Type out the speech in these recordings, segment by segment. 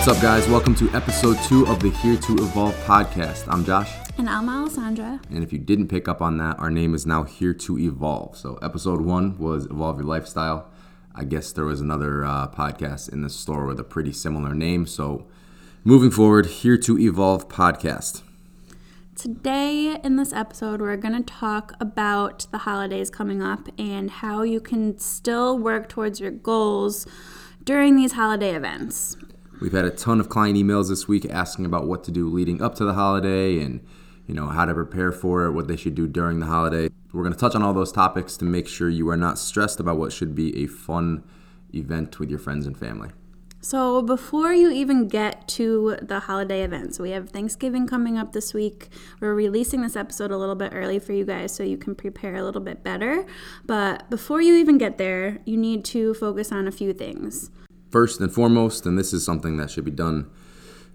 What's up, guys? Welcome to episode two of the Here to Evolve podcast. I'm Josh. And I'm Alessandra. And if you didn't pick up on that, our name is now Here to Evolve. So, episode one was Evolve Your Lifestyle. I guess there was another uh, podcast in the store with a pretty similar name. So, moving forward, Here to Evolve podcast. Today, in this episode, we're going to talk about the holidays coming up and how you can still work towards your goals during these holiday events. We've had a ton of client emails this week asking about what to do leading up to the holiday and you know how to prepare for it, what they should do during the holiday. We're going to touch on all those topics to make sure you are not stressed about what should be a fun event with your friends and family. So, before you even get to the holiday events, we have Thanksgiving coming up this week. We're releasing this episode a little bit early for you guys so you can prepare a little bit better. But before you even get there, you need to focus on a few things. First and foremost, and this is something that should be done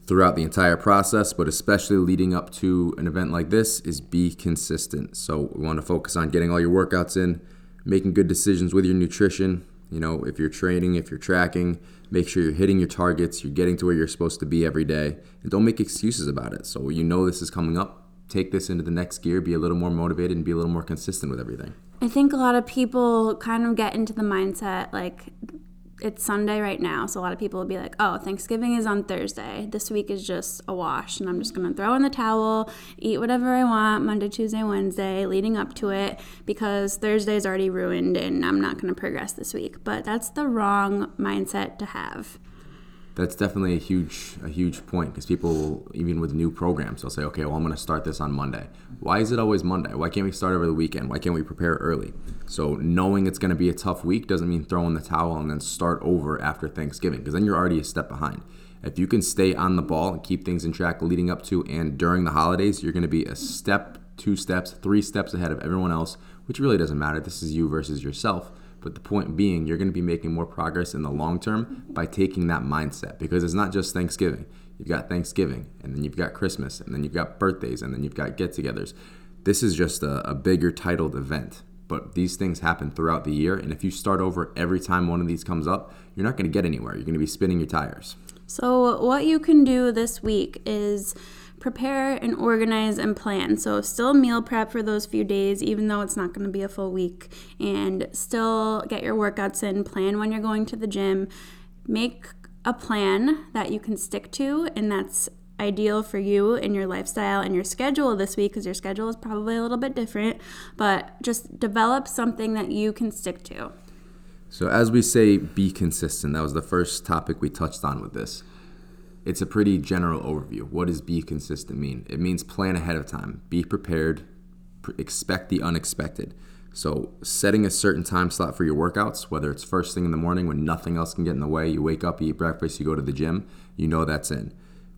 throughout the entire process, but especially leading up to an event like this, is be consistent. So, we want to focus on getting all your workouts in, making good decisions with your nutrition. You know, if you're training, if you're tracking, make sure you're hitting your targets, you're getting to where you're supposed to be every day, and don't make excuses about it. So, you know this is coming up, take this into the next gear, be a little more motivated, and be a little more consistent with everything. I think a lot of people kind of get into the mindset like it's Sunday right now, so a lot of people will be like, "Oh, Thanksgiving is on Thursday. This week is just a wash, and I'm just gonna throw in the towel, eat whatever I want Monday, Tuesday, Wednesday, leading up to it, because Thursday is already ruined, and I'm not gonna progress this week." But that's the wrong mindset to have that's definitely a huge a huge point because people even with new programs they'll say okay well i'm going to start this on monday. Why is it always monday? Why can't we start over the weekend? Why can't we prepare early? So knowing it's going to be a tough week doesn't mean throw in the towel and then start over after thanksgiving because then you're already a step behind. If you can stay on the ball and keep things in track leading up to and during the holidays you're going to be a step two steps three steps ahead of everyone else which really doesn't matter. This is you versus yourself but the point being, you're going to be making more progress in the long term by taking that mindset because it's not just Thanksgiving. You've got Thanksgiving, and then you've got Christmas, and then you've got birthdays, and then you've got get togethers. This is just a, a bigger titled event but these things happen throughout the year. And if you start over every time one of these comes up, you're not going to get anywhere. You're going to be spinning your tires. So, what you can do this week is prepare and organize and plan. So, still meal prep for those few days, even though it's not going to be a full week, and still get your workouts in, plan when you're going to the gym, make a plan that you can stick to, and that's ideal for you and your lifestyle and your schedule this week because your schedule is probably a little bit different, but just develop something that you can stick to. So, as we say, be consistent. That was the first topic we touched on with this it's a pretty general overview. What does be consistent mean? It means plan ahead of time, be prepared, expect the unexpected. So, setting a certain time slot for your workouts, whether it's first thing in the morning when nothing else can get in the way, you wake up, eat breakfast, you go to the gym, you know that's in.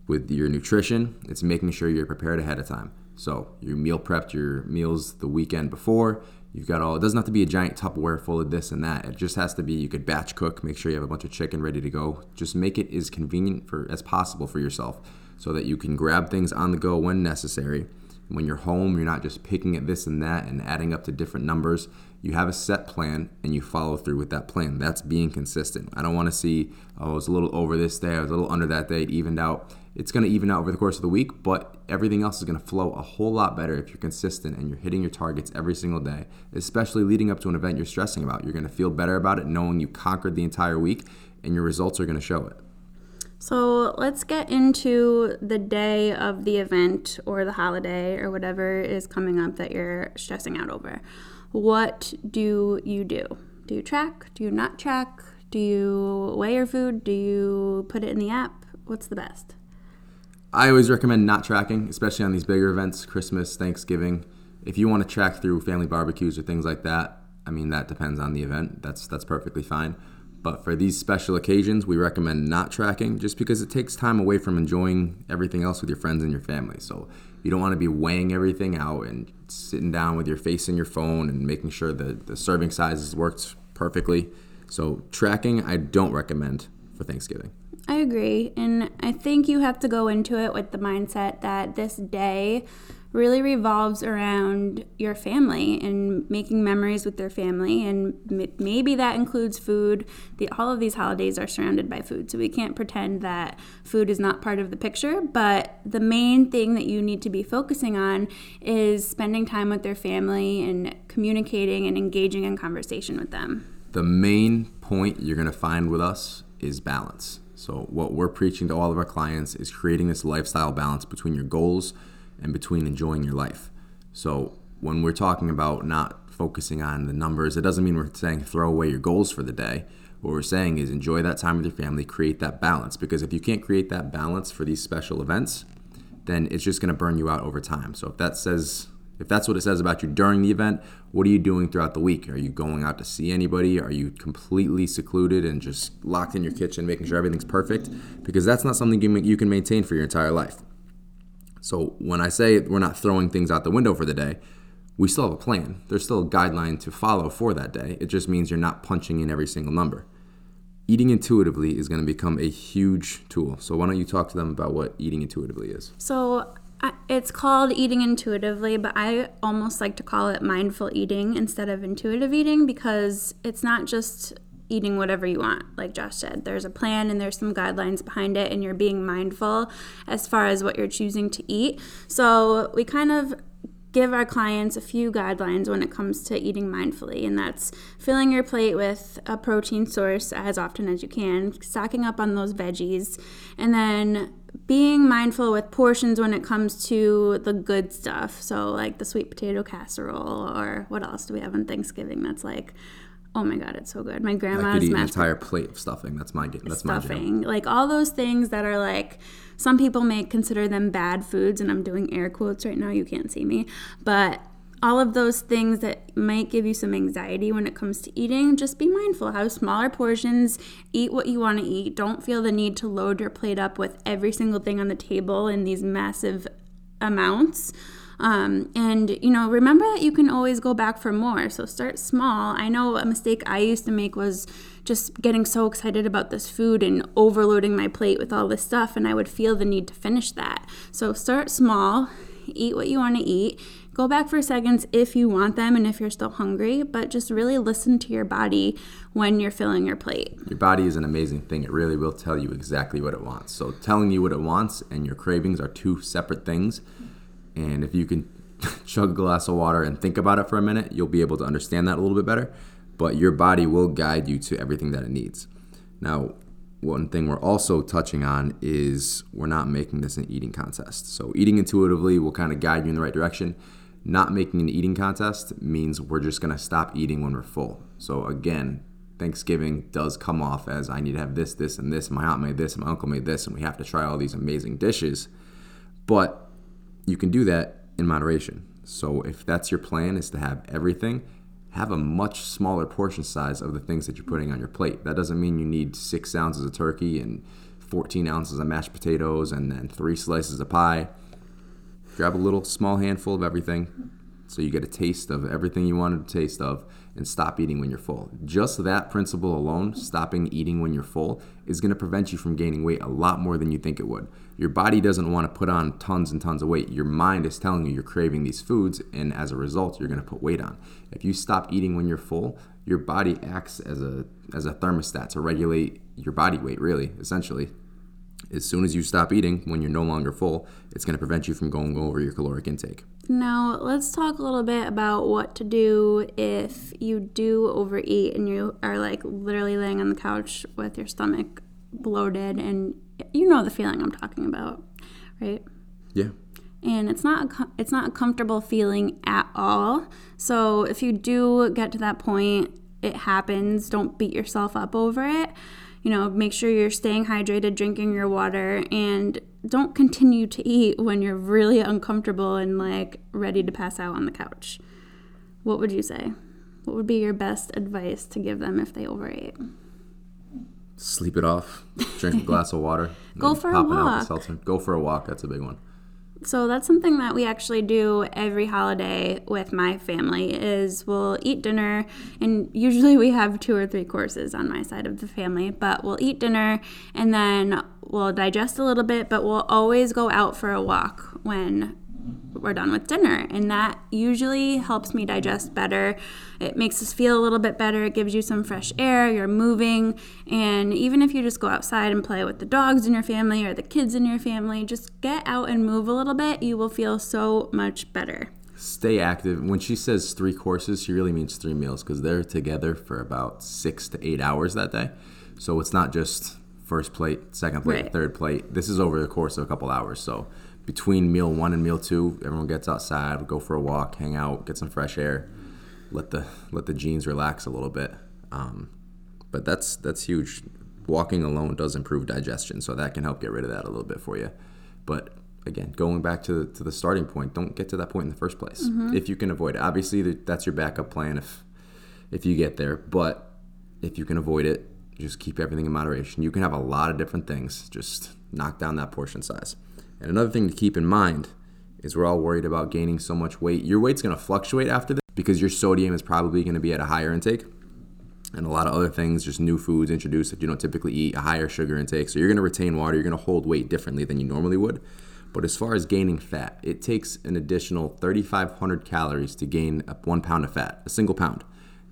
With your nutrition, it's making sure you're prepared ahead of time. So, you meal prepped your meals the weekend before, You've got all, it doesn't have to be a giant Tupperware full of this and that. It just has to be, you could batch cook, make sure you have a bunch of chicken ready to go. Just make it as convenient for as possible for yourself so that you can grab things on the go when necessary. When you're home, you're not just picking at this and that and adding up to different numbers. You have a set plan and you follow through with that plan. That's being consistent. I don't want to see, oh, I was a little over this day, I was a little under that day, it evened out it's going to even out over the course of the week, but everything else is going to flow a whole lot better if you're consistent and you're hitting your targets every single day, especially leading up to an event you're stressing about. You're going to feel better about it knowing you conquered the entire week and your results are going to show it. So let's get into the day of the event or the holiday or whatever is coming up that you're stressing out over. What do you do? Do you track? Do you not track? Do you weigh your food? Do you put it in the app? What's the best? I always recommend not tracking, especially on these bigger events, Christmas, Thanksgiving. If you want to track through family barbecues or things like that, I mean that depends on the event. That's that's perfectly fine. But for these special occasions, we recommend not tracking just because it takes time away from enjoying everything else with your friends and your family. So you don't want to be weighing everything out and sitting down with your face in your phone and making sure that the serving sizes worked perfectly. So tracking, I don't recommend for Thanksgiving. I agree. And I think you have to go into it with the mindset that this day really revolves around your family and making memories with their family. And maybe that includes food. The, all of these holidays are surrounded by food. So we can't pretend that food is not part of the picture. But the main thing that you need to be focusing on is spending time with their family and communicating and engaging in conversation with them. The main point you're going to find with us is balance. So what we're preaching to all of our clients is creating this lifestyle balance between your goals and between enjoying your life. So when we're talking about not focusing on the numbers, it doesn't mean we're saying throw away your goals for the day. What we're saying is enjoy that time with your family, create that balance. Because if you can't create that balance for these special events, then it's just going to burn you out over time. So if that says if that's what it says about you during the event, what are you doing throughout the week? Are you going out to see anybody? Are you completely secluded and just locked in your kitchen, making sure everything's perfect? Because that's not something you can maintain for your entire life. So when I say we're not throwing things out the window for the day, we still have a plan. There's still a guideline to follow for that day. It just means you're not punching in every single number. Eating intuitively is going to become a huge tool. So why don't you talk to them about what eating intuitively is? So it's called eating intuitively, but I almost like to call it mindful eating instead of intuitive eating because it's not just eating whatever you want, like Josh said. There's a plan and there's some guidelines behind it, and you're being mindful as far as what you're choosing to eat. So we kind of give our clients a few guidelines when it comes to eating mindfully, and that's filling your plate with a protein source as often as you can, stocking up on those veggies, and then being mindful with portions when it comes to the good stuff. So, like the sweet potato casserole, or what else do we have on Thanksgiving that's like Oh my god, it's so good. My grandma's I could eat an entire plate of stuffing. That's my that's stuffing. my Like all those things that are like some people may consider them bad foods, and I'm doing air quotes right now. You can't see me, but all of those things that might give you some anxiety when it comes to eating, just be mindful. Have smaller portions, eat what you want to eat. Don't feel the need to load your plate up with every single thing on the table in these massive amounts. Um, and, you know, remember that you can always go back for more. So start small. I know a mistake I used to make was just getting so excited about this food and overloading my plate with all this stuff, and I would feel the need to finish that. So start small, eat what you want to eat. Go back for seconds if you want them and if you're still hungry, but just really listen to your body when you're filling your plate. Your body is an amazing thing. It really will tell you exactly what it wants. So, telling you what it wants and your cravings are two separate things. And if you can chug a glass of water and think about it for a minute, you'll be able to understand that a little bit better. But your body will guide you to everything that it needs. Now, one thing we're also touching on is we're not making this an eating contest. So, eating intuitively will kind of guide you in the right direction. Not making an eating contest means we're just going to stop eating when we're full. So, again, Thanksgiving does come off as I need to have this, this, and this. My aunt made this, my uncle made this, and we have to try all these amazing dishes. But you can do that in moderation. So if that's your plan is to have everything, have a much smaller portion size of the things that you're putting on your plate. That doesn't mean you need six ounces of turkey and 14 ounces of mashed potatoes and then three slices of pie. Grab a little small handful of everything so you get a taste of everything you wanted a taste of and stop eating when you're full. Just that principle alone, stopping eating when you're full, is going to prevent you from gaining weight a lot more than you think it would. Your body doesn't want to put on tons and tons of weight. Your mind is telling you you're craving these foods, and as a result, you're going to put weight on. If you stop eating when you're full, your body acts as a as a thermostat to regulate your body weight, really, essentially. As soon as you stop eating when you're no longer full, it's going to prevent you from going over your caloric intake. Now, let's talk a little bit about what to do if you do overeat and you are like literally laying on the couch with your stomach bloated and you know the feeling I'm talking about, right? Yeah. And it's not a, it's not a comfortable feeling at all. So if you do get to that point, it happens. Don't beat yourself up over it you know, make sure you're staying hydrated, drinking your water, and don't continue to eat when you're really uncomfortable and like ready to pass out on the couch. What would you say? What would be your best advice to give them if they overate? Sleep it off. Drink a glass of water. Go for a walk. Go for a walk. That's a big one. So that's something that we actually do every holiday with my family is we'll eat dinner and usually we have two or three courses on my side of the family, but we'll eat dinner and then we'll digest a little bit, but we'll always go out for a walk when we're done with dinner. And that usually helps me digest better. It makes us feel a little bit better. It gives you some fresh air. You're moving. And even if you just go outside and play with the dogs in your family or the kids in your family, just get out and move a little bit. You will feel so much better. Stay active. When she says three courses, she really means three meals because they're together for about six to eight hours that day. So it's not just first plate, second plate, Right. third plate. This is over the course of a couple hours. So between meal one and meal two, everyone gets outside, go for a walk, hang out, get some fresh air, let the let the jeans relax a little bit. Um, but that's that's huge. Walking alone does improve digestion, so that can help get rid of that a little bit for you. But again, going back to to the starting point, don't get to that point in the first place if you can avoid it. Obviously, that's your backup plan if if you get there. But if you can avoid it, just keep everything in moderation. You can have a lot of different things. Just knock down that portion size. And another thing to keep in mind is we're all worried about gaining so much weight. Your weight's going to fluctuate after this because your sodium is probably going to be at a higher intake. And a lot of other things, just new foods introduced that you don't typically eat, a higher sugar intake. So you're going to retain water. You're going to hold weight differently than you normally would. But as far as gaining fat, it takes an additional 3,500 calories to gain one pound of fat, a single pound.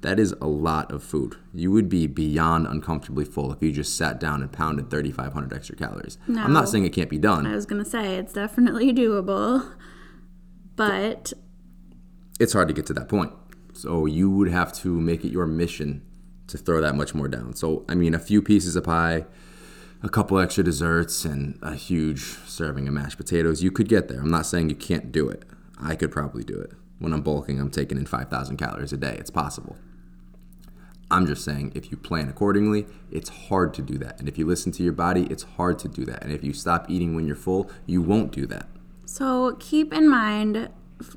That is a lot of food. You would be beyond uncomfortably full if you just sat down and pounded 3,500 extra calories. No. I'm not saying it can't be done. I was going to say it's definitely doable. But it's hard to get to that point. So you would have to make it your mission to throw that much more down. So I mean, a few pieces of pie, a couple extra desserts, and a huge serving of mashed potatoes. You could get there. I'm not saying you can't do it. I could probably do it. When I'm bulking, I'm taking in 5,000 calories a day. It's possible. I'm just saying, if you plan accordingly, it's hard to do that. And if you listen to your body, it's hard to do that. And if you stop eating when you're full, you won't do that. So keep in mind,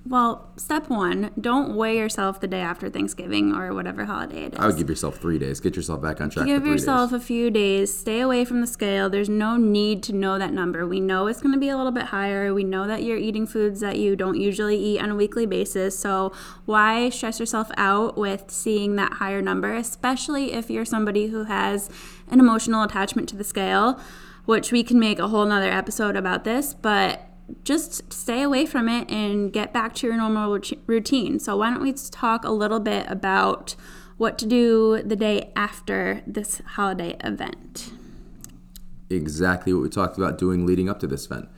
well, step one, don't weigh yourself the day after Thanksgiving or whatever holiday it is. I would give yourself three days. Get yourself back on track. Give yourself days. a few days. Stay away from the scale. There's no need to know that number. We know it's going to be a little bit higher. We know that you're eating foods that you don't usually eat on a weekly basis. So, why stress yourself out with seeing that higher number, especially if you're somebody who has an emotional attachment to the scale, which we can make a whole nother episode about this. But just stay away from it and get back to your normal routine. So, why don't we talk a little bit about what to do the day after this holiday event? exactly what we talked about doing leading up to this event.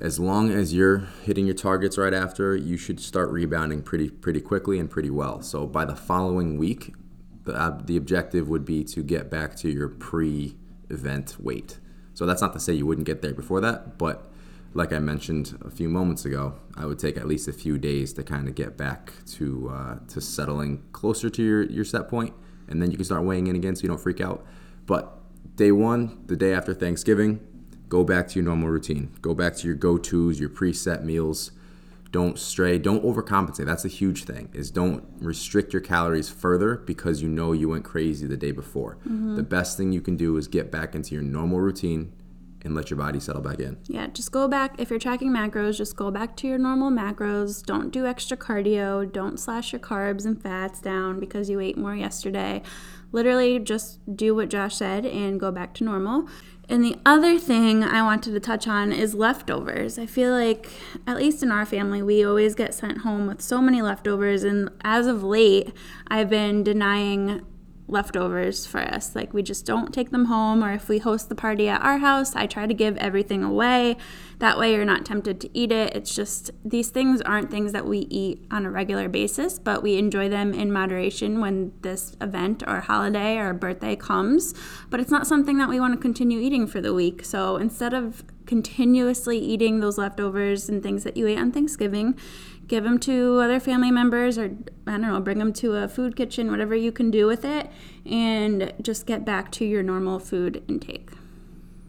As long as you're hitting your targets right after, you should start rebounding pretty pretty quickly and pretty well. So by the following week, the ob- the objective would be to get back to your pre-event weight. So that's not to say you wouldn't get there before that, but like I mentioned a few moments ago, I would take at least a few days to kind of get back to uh, to settling closer to your, your set point, and then you can start weighing in again so you don't freak out. But day one, the day after Thanksgiving, go back to your normal routine. Go back to your go-tos, your preset meals. Don't stray. Don't overcompensate. That's a huge thing. Is don't restrict your calories further because you know you went crazy the day before. The best thing you can do is get back into your normal routine and let your body settle back in. Yeah, just go back. If you're tracking macros, just go back to your normal macros. Don't do extra cardio. Don't slash your carbs and fats down because you ate more yesterday. Literally, just do what Josh said and go back to normal. And the other thing I wanted to touch on is leftovers. I feel like, at least in our family, we always get sent home with so many leftovers. And as of late, I've been denying leftovers for us. Like we just don't take them home, or if we host the party at our house, I try to give everything away. That way you're not tempted to eat it. It's just these things aren't things that we eat on a regular basis, but we enjoy them in moderation when this event or holiday or birthday comes. But it's not something that we want to continue eating for the week. So instead of continuously eating those leftovers and things that you ate on Thanksgiving, give them to other family members or I don't know, bring them to a food kitchen, whatever you can do with it, and just get back to your normal food intake.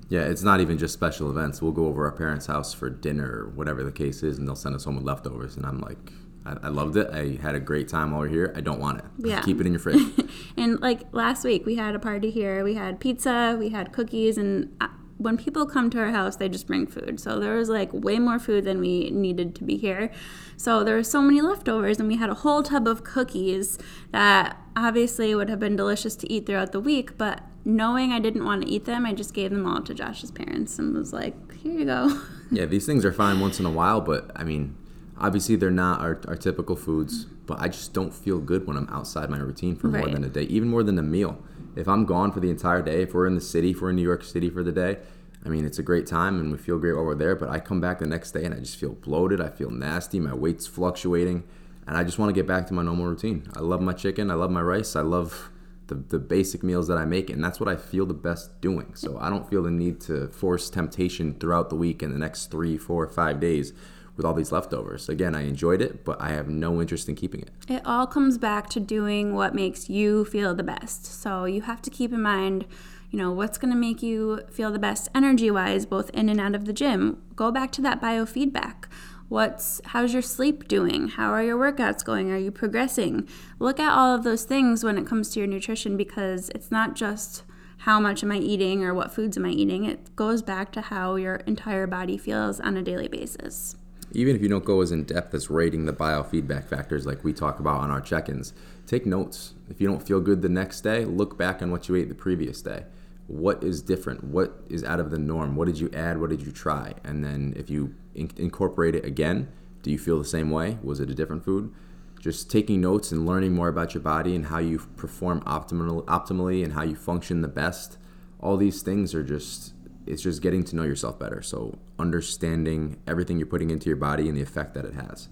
Yeah, it's not even just special events. We'll go over our parents' house for dinner or whatever the case is, and they'll send us home with leftovers. And I'm like, I, I loved it. I had a great time while we're here. I don't want it. Yeah. Keep it in your fridge. And like last week, we had a party here. We had pizza, we had cookies, and uh, when people come to our house, they just bring food. So there was like way more food than we needed to be here. So there were so many leftovers, and we had a whole tub of cookies that obviously would have been delicious to eat throughout the week, but knowing I didn't want to eat them, I just gave them all to Josh's parents and was like, here you go. Yeah, these things are fine once in a while, but I mean, obviously they're not our, our typical foods, but I just don't feel good when I'm outside my routine for more than a day, even more than a meal. If I'm gone for the entire day, if we're in the city, if we're in New York City for the day, I mean, it's a great time and we feel great while we're there, but I come back the next day and I just feel bloated. I feel nasty. My weight's fluctuating, and I just want to get back to my normal routine. I love my chicken. I love my rice. I love the, the basic meals that I make, and that's what I feel the best doing. So I don't feel the need to force temptation throughout the week and the next three, four, five days with all these leftovers. Again, I enjoyed it, but I have no interest in keeping it. It all comes back to doing what makes you feel the best. So you have to keep in mind, you know, what's going to make you feel the best energy wise, both in and out of the gym. Go back to that biofeedback. What's how's your sleep doing? How are your workouts going? Are you progressing? Look at all of those things when it comes to your nutrition because it's not just how much am I eating or what foods am I eating. It goes back to how your entire body feels on a daily basis. Even if you don't go as in depth as rating the biofeedback factors like we talk about on our check ins, take notes. If you don't feel good the next day, look back on what you ate the previous day. What is different? What is out of the norm? What did you add? What did you try? And then if you in- incorporate it again, do you feel the same way? Was it a different food? Just taking notes and learning more about your body and how you perform optimal, optimally and how you function the best. All these things are just it's just getting to know yourself better. So understanding everything you're putting into your body and the effect that it has.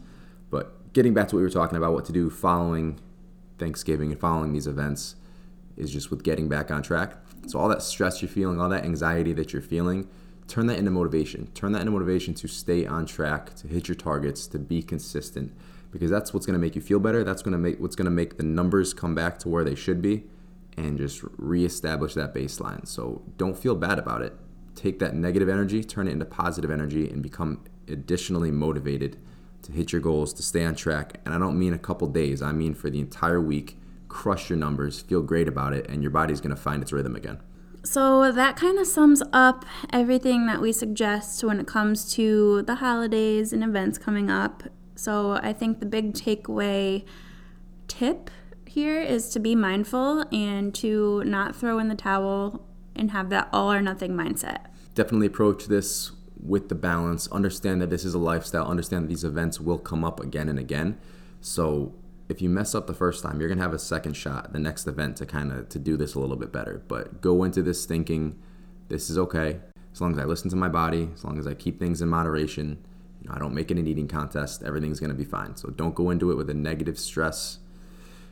But getting back to what we were talking about, what to do following Thanksgiving and following these events is just with getting back on track. So all that stress you're feeling, all that anxiety that you're feeling, turn that into motivation. Turn that into motivation to stay on track, to hit your targets, to be consistent because that's what's going to make you feel better. That's going to make what's going to make the numbers come back to where they should be and just reestablish that baseline. So don't feel bad about it. Take that negative energy, turn it into positive energy and become additionally motivated to hit your goals, to stay on track. And I don't mean a couple days, I mean for the entire week. Crush your numbers, feel great about it, and your body's gonna find its rhythm again. So that kind of sums up everything that we suggest when it comes to the holidays and events coming up. So I think the big takeaway tip here is to be mindful and to not throw in the towel and have that all or nothing mindset. Definitely approach this with the balance. Understand that this is a lifestyle. Understand that these events will come up again and again. So if you mess up the first time, you're gonna have a second shot, the next event to kind of to do this a little bit better. But go into this thinking, this is okay. As long as I listen to my body, as long as I keep things in moderation, you know, I don't make it an eating contest, everything's gonna be fine. So don't go into it with a negative stress,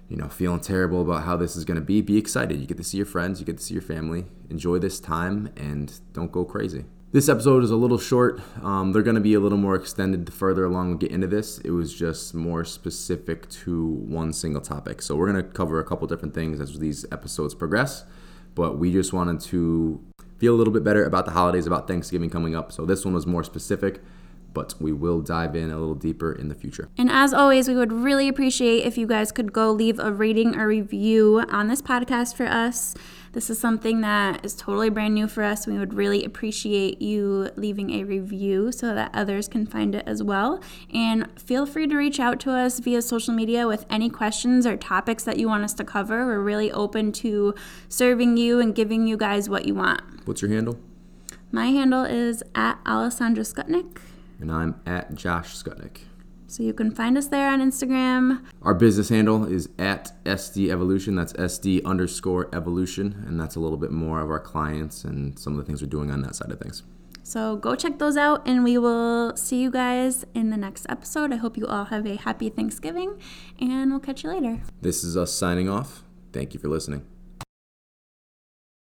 you know, feeling terrible about how this is gonna be. Be excited. You get to see your friends, you get to see your family. Enjoy this time and don't go crazy. This episode is a little short. Um, they're going to be a little more extended the further along we get into this. It was just more specific to one single topic. So we're going to cover a couple different things as these episodes progress. But we just wanted to feel a little bit better about the holidays, about Thanksgiving coming up. So this one was more specific, but we will dive in a little deeper in the future. And as always, we would really appreciate if you guys could go leave a rating or review on this podcast for us. This is something that is totally brand new for us. We would really appreciate you leaving a review so that others can find it as well. And feel free to reach out to us via social media with any questions or topics that you want us to cover. We're really open to serving you and giving you guys what you want. What's your handle? My handle is at Alessandra Skutnik. And I'm at Josh Skutnik. So you can find us there on Instagram. Our business handle is at SD Evolution. That's SD underscore evolution. And that's a little bit more of our clients and some of the things we're doing on that side of things. So go check those out, and we will see you guys in the next episode. I hope you all have a happy Thanksgiving, and we'll catch you later. This is us signing off. Thank you for listening.